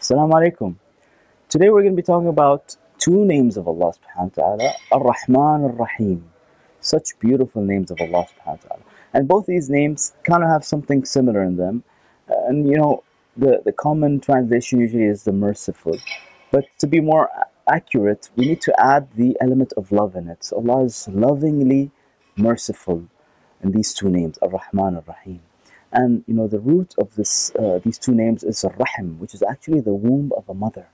Assalamu alaikum. Today we're going to be talking about two names of Allah subhanahu wa ta'ala, Ar-Rahman Ar-Rahim. Such beautiful names of Allah subhanahu wa ta'ala. And both these names kind of have something similar in them. And you know, the, the common translation usually is the merciful. But to be more accurate, we need to add the element of love in it. So Allah is lovingly merciful in these two names, Ar-Rahman Ar-Rahim. And you know the root of this uh, these two names is Rahim, which is actually the womb of a mother.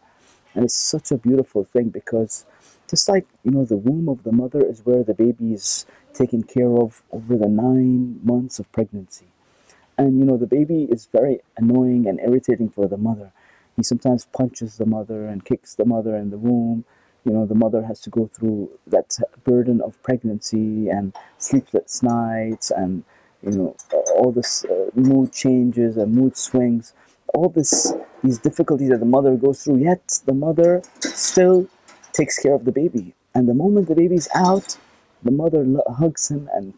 And it's such a beautiful thing because just like you know the womb of the mother is where the baby is taken care of over the nine months of pregnancy. And you know the baby is very annoying and irritating for the mother. He sometimes punches the mother and kicks the mother in the womb. You know the mother has to go through that burden of pregnancy and sleepless nights and you know all this uh, mood changes and mood swings all this these difficulties that the mother goes through yet the mother still takes care of the baby. And the moment the baby's out the mother hugs him and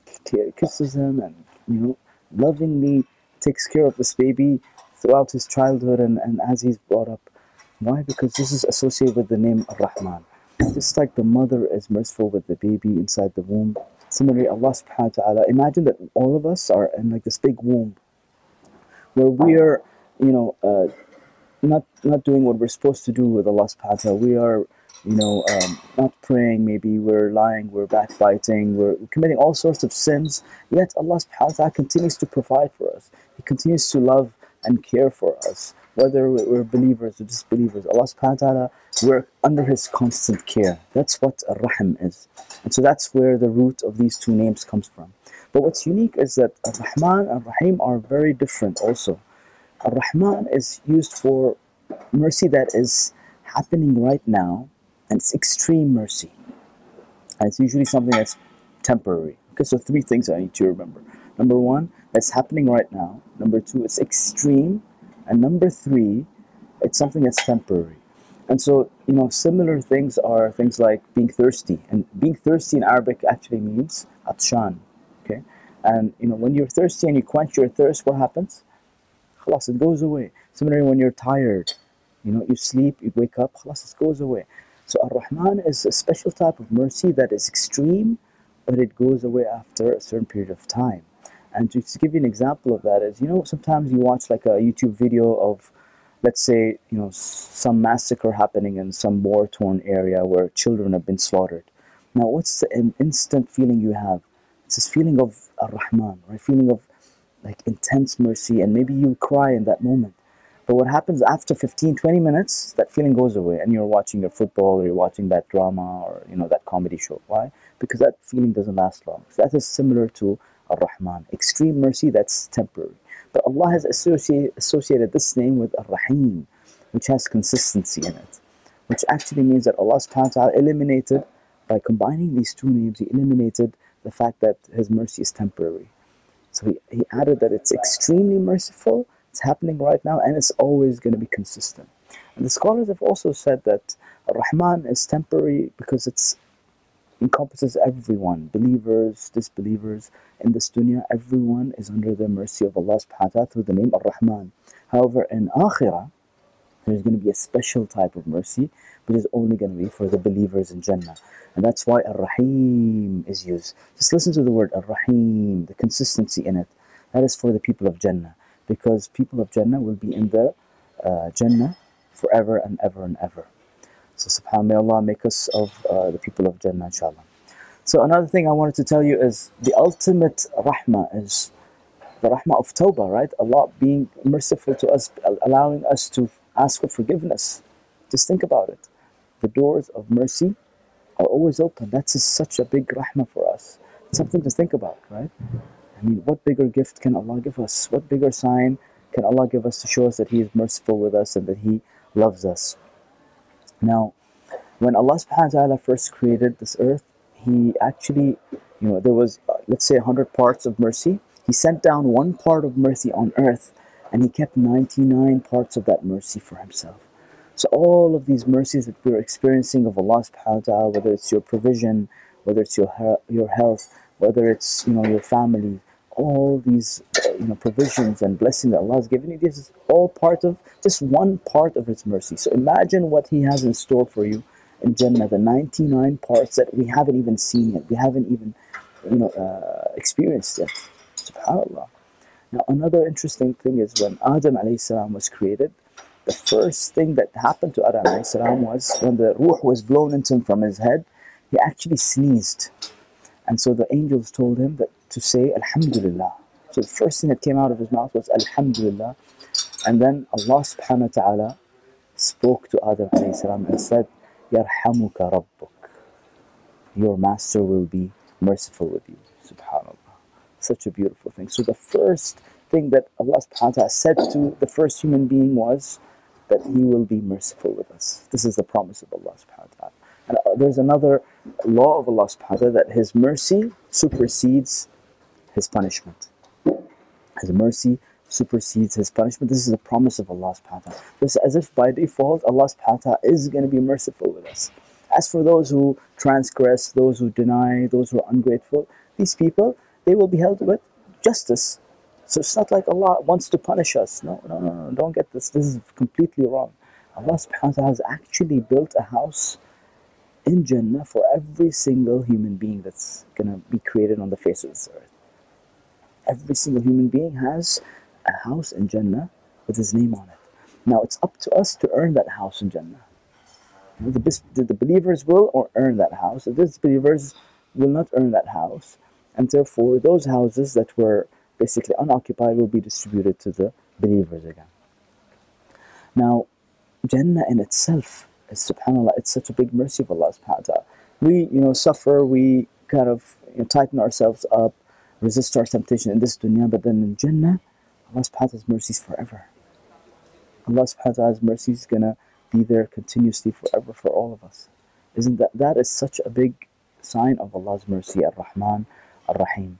kisses him and you know lovingly takes care of this baby throughout his childhood and, and as he's brought up. Why? Because this is associated with the name ar-rahman. Just like the mother is merciful with the baby inside the womb Similarly, Allah subhanahu wa ta'ala, imagine that all of us are in like this big womb where we are, you know, uh, not not doing what we're supposed to do with Allah subhanahu wa ta'ala. We are, you know, um, not praying, maybe we're lying, we're backbiting, we're committing all sorts of sins, yet Allah subhanahu wa ta'ala continues to provide for us. He continues to love and care for us, whether we're believers or disbelievers. Allah subhanahu wa ta'ala, we're under His constant care. That's what Ar-Rahim is. And so that's where the root of these two names comes from. But what's unique is that Ar-Rahman and Rahim are very different also. Ar-Rahman is used for mercy that is happening right now, and it's extreme mercy. And it's usually something that's temporary. Okay, so three things I need to remember. Number one, that's happening right now. Number two, it's extreme. And number three, it's something that's temporary. And so, you know, similar things are things like being thirsty. And being thirsty in Arabic actually means atshan. Okay? And, you know, when you're thirsty and you quench your thirst, what happens? Khalas, it goes away. Similarly, when you're tired, you know, you sleep, you wake up, khalas, it goes away. So Ar-Rahman is a special type of mercy that is extreme, but it goes away after a certain period of time. And to, give you an example of that is, you know, sometimes you watch like a YouTube video of, let's say, you know, some massacre happening in some war-torn area where children have been slaughtered. Now, what's the in- instant feeling you have? It's this feeling of Ar-Rahman, right? Feeling of like intense mercy, and maybe you cry in that moment. But what happens after 15, 20 minutes, that feeling goes away, and you're watching your football, or you're watching that drama, or you know that comedy show. Why? Because that feeling doesn't last long. So that is similar to Ar-Rahman, extreme mercy that's temporary. But Allah has associated, associated this name with Ar-Rahim, which has consistency in it, which actually means that Allah subhanahu wa ta'ala eliminated, by combining these two names, He eliminated the fact that His mercy is temporary. So he, he added that it's extremely merciful, it's happening right now, and it's always going to be consistent. And the scholars have also said that Rahman is temporary because it's encompasses everyone, believers, disbelievers. In this dunya, everyone is under the mercy of Allah subhanahu wa ta'ala through the name Ar-Rahman. However, in Akhirah, there's going to be a special type of mercy, which is only going to be for the believers in Jannah. And that's why Ar-Rahim is used. Just listen to the word Ar-Rahim, the consistency in it. That is for the people of Jannah. Because people of Jannah will be in the uh, Jannah forever and ever and ever. So subhanAllah, may make us of uh, the people of Jannah, inshallah. So another thing I wanted to tell you is the ultimate rahmah is the rahmah of tawbah, right? Allah being merciful to us, allowing us to ask for forgiveness. Just think about it. The doors of mercy are always open. That's such a big rahmah for us. Something to think about, right? I mean, what bigger gift can Allah give us? What bigger sign can Allah give us to show us that He is merciful with us and that He loves us? Now, when Allah subhanahu wa ta'ala first created this earth, He actually, you know, there was, uh, let's say, 100 parts of mercy. He sent down one part of mercy on earth and He kept 99 parts of that mercy for Himself. So all of these mercies that we're experiencing of Allah subhanahu wa ta'ala, whether it's your provision, whether it's your, your health, whether it's, you know, your family, all these you know provisions and blessing that Allah has given you. This is all part of just one part of His mercy. So imagine what He has in store for you in Jannah, the 99 parts that we haven't even seen yet, we haven't even you know uh, experienced yet. Subhanallah. Now another interesting thing is when Adam salam was created, the first thing that happened to Adam salam was when the ruh was blown into him from his head, he actually sneezed. And so the angels told him that to say Alhamdulillah. So the first thing that came out of his mouth was Alhamdulillah. And then Allah subhanahu wa ta'ala spoke to Adam salam and said, Yarhamuka Rabbuk. Your master will be merciful with you. Subhanallah. Such a beautiful thing. So the first thing that Allah subhanahu wa ta'ala said to the first human being was that He will be merciful with us. This is the promise of Allah subhanahu wa ta'ala. And uh, there's another law of Allah subhanahu wa ta'ala that His mercy supersedes His punishment. His mercy supersedes His punishment. This is a promise of Allah subhanahu wa ta'ala. This as if by default Allah subhanahu wa ta'ala is going to be merciful with us. As for those who transgress, those who deny, those who are ungrateful, these people, they will be held with justice. So it's not like Allah wants to punish us. No, no, no, no, don't get this. This is completely wrong. Allah subhanahu wa ta'ala has actually built a house in Jannah for every single human being that's going to be created on the face of this earth. Every single human being has a house in Jannah with his name on it. Now it's up to us to earn that house in Jannah. The, the believers will or earn that house. The disbelievers will not earn that house. And therefore, those houses that were basically unoccupied will be distributed to the believers again. Now, Jannah in itself is subhanAllah, it's such a big mercy of Allah subhanahu wa ta'ala. We, you know, suffer, we kind of you know, tighten ourselves up, resist our temptation in this dunya, but then in Jannah, Allah subhanahu wa ta'ala's mercy is forever. Allah subhanahu wa ta'ala's mercy is gonna be there continuously forever for all of us. Isn't that that is such a big sign of Allah's mercy, Ar-Rahman, Ar-Rahim.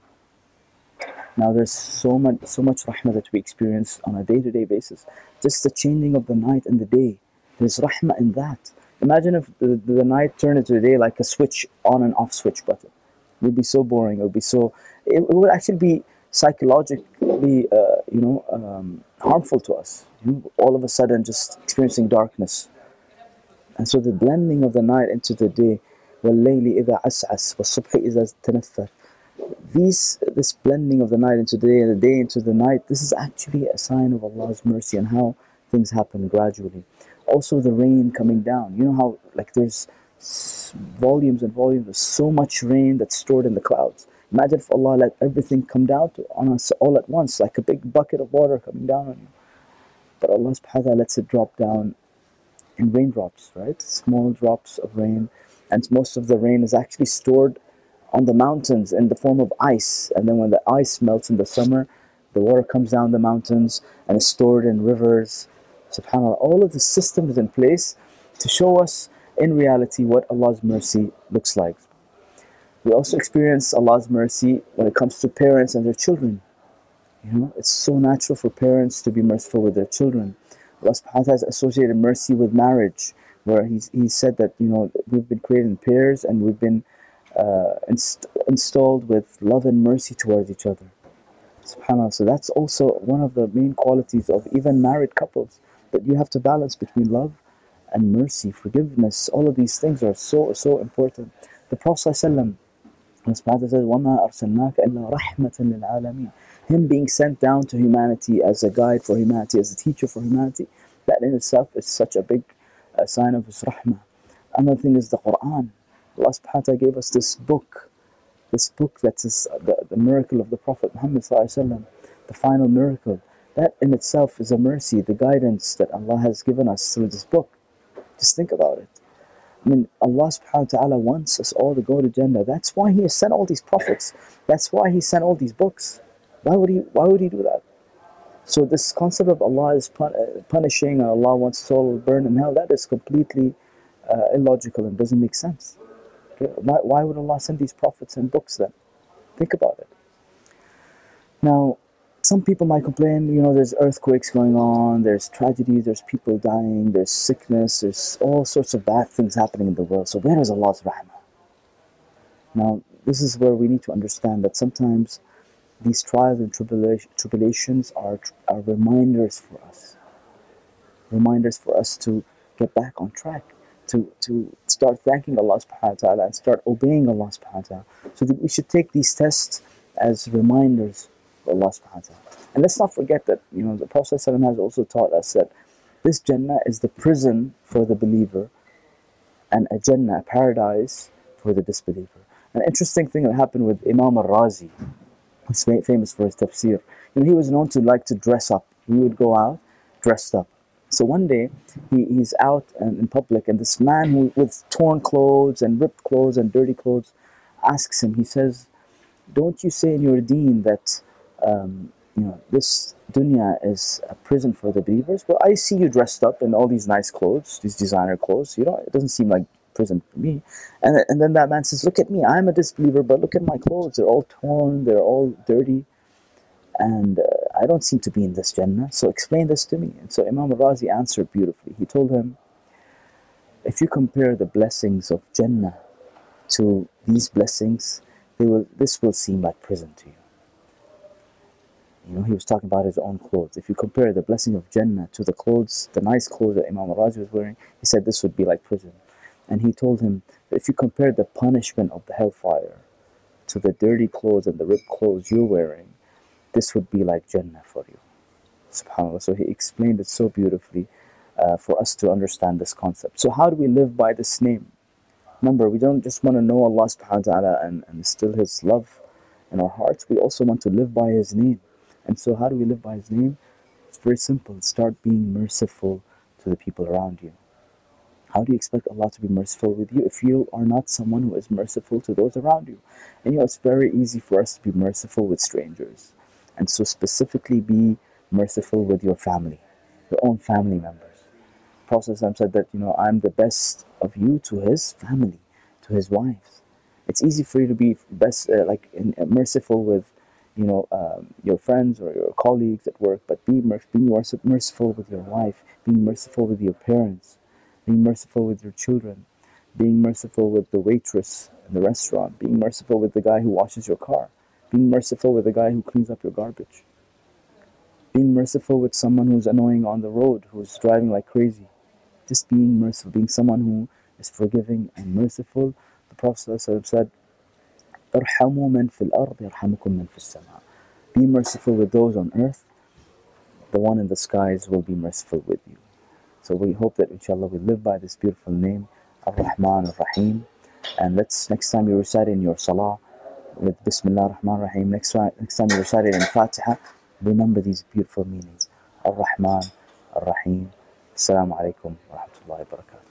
Now there's so much so much rahmah that we experience on a day-to-day basis. Just the changing of the night and the day. There's rahmah in that. Imagine if the, the night turned into the day like a switch on and off switch button would be so boring. It would be so. It, would actually be psychologically, uh, you know, um, harmful to us. You know, all of a sudden, just experiencing darkness. And so the blending of the night into the day, وَاللَّيْلِ إِذَا عَسْعَسْ وَالصُّبْحِ إِذَا تَنَفَّسْ These, this blending of the night into the day and the day into the night, this is actually a sign of Allah's mercy and how things happen gradually. Also the rain coming down. You know how like there's volumes and volumes of so much rain that's stored in the clouds Imagine if Allah let everything come down to, on us all at once, like a big bucket of water coming down on you. But Allah subhanahu wa ta'ala lets it drop down in raindrops, right? Small drops of rain. And most of the rain is actually stored on the mountains in the form of ice. And then when the ice melts in the summer, the water comes down the mountains and is stored in rivers. SubhanAllah, all of the systems in place to show us in reality what Allah's mercy looks like. We also experience Allah's mercy when it comes to parents and their children. You know, it's so natural for parents to be merciful with their children. Allah subhanahu wa ta'ala has associated mercy with marriage, where he said that, you know, we've been created in pairs and we've been uh, inst installed with love and mercy towards each other. SubhanAllah. So that's also one of the main qualities of even married couples, that you have to balance between love and mercy, forgiveness. All of these things are so, so important. The Prophet ﷺ and subhanahu says, وَمَا أَرْسَلْنَاكَ إِلَّا رَحْمَةً لِلْعَالَمِينَ Him being sent down to humanity as a guide for humanity, as a teacher for humanity, that in itself is such a big uh, sign of His rahmah. Another thing is the Quran. Allah subhanahu wa ta'ala gave us this book, this book that is the, the miracle of the Prophet Muhammad the final miracle. That in itself is a mercy, the guidance that Allah has given us through this book. Just think about it. I mean, Allah subhanahu wa ta'ala wants us all to go to Jannah. That's why He has sent all these prophets. That's why He sent all these books. Why would He, why would he do that? So this concept of Allah is pun uh, punishing and Allah wants us all to burn in hell, that is completely uh, illogical and doesn't make sense. Okay? Why, why would Allah send these prophets and books then? Think about it. Now, some people might complain, you know, there's earthquakes going on, there's tragedies, there's people dying, there's sickness, there's all sorts of bad things happening in the world. So where is Allah's rahmah? Now, this is where we need to understand that sometimes these trials and tribulation, tribulations are, are reminders for us. Reminders for us to get back on track, to, to start thanking Allah subhanahu wa ta'ala and start obeying Allah subhanahu wa ta'ala. So that we should take these tests as reminders Allah subhanahu. And let's not forget that, you know, the Prophet has also taught us that this Jannah is the prison for the believer and a Jannah, a paradise for the disbeliever. An interesting thing that happened with Imam al-Razi, who's famous for his tafsir. You know, he was known to like to dress up. He would go out dressed up. So one day, he, he's out in public, and this man who, with torn clothes and ripped clothes and dirty clothes asks him, he says, Don't you say in your deen that um, you know this dunya is a prison for the believers? Well, I see you dressed up in all these nice clothes, these designer clothes. You know, it doesn't seem like prison for me. And, and then that man says, Look at me, I'm a disbeliever, but look at my clothes. They're all torn, they're all dirty. And uh, I don't seem to be in this Jannah. So explain this to me. And so Imam al-Razi answered beautifully. He told him, if you compare the blessings of Jannah to these blessings, they will, this will seem like prison to you. You know, he was talking about his own clothes. If you compare the blessing of Jannah to the clothes, the nice clothes that Imam al-Razi was wearing, he said this would be like prison. And he told him if you compare the punishment of the hellfire to the dirty clothes and the ripped clothes you're wearing, this would be like Jannah for you. SubhanAllah. So he explained it so beautifully uh, for us to understand this concept. So, how do we live by this name? Remember, we don't just want to know Allah subhanahu wa ta'ala and, and still His love in our hearts, we also want to live by His name. And so, how do we live by His name? It's very simple. Start being merciful to the people around you. How do you expect Allah to be merciful with you if you are not someone who is merciful to those around you? And you know, it's very easy for us to be merciful with strangers. And so, specifically, be merciful with your family, your own family members. Prophet said that, you know, I'm the best of you to his family, to his wives. It's easy for you to be best, uh, like, in, uh, merciful with, you know, um, your friends or your colleagues at work, but be, mer- be merciful with your wife, being merciful with your parents, being merciful with your children, being merciful with the waitress in the restaurant, being merciful with the guy who washes your car being merciful with the guy who cleans up your garbage. Being merciful with someone who's annoying on the road, who's driving like crazy. Just being merciful, being someone who is forgiving and merciful. The Prophet said, ارحموا من في الأرض يرحمكم من في السماء. Be merciful with those on earth. The one in the skies will be merciful with you. So we hope that inshallah we live by this beautiful name, Ar-Rahman Ar-Rahim. And let's next time you recite in your salah, with Bismillah ar-Rahman rahim Next time, next time you recite it in Fatiha, remember these beautiful meanings. Ar-Rahman, Ar-Rahim. Assalamu alaikum wa rahmatullahi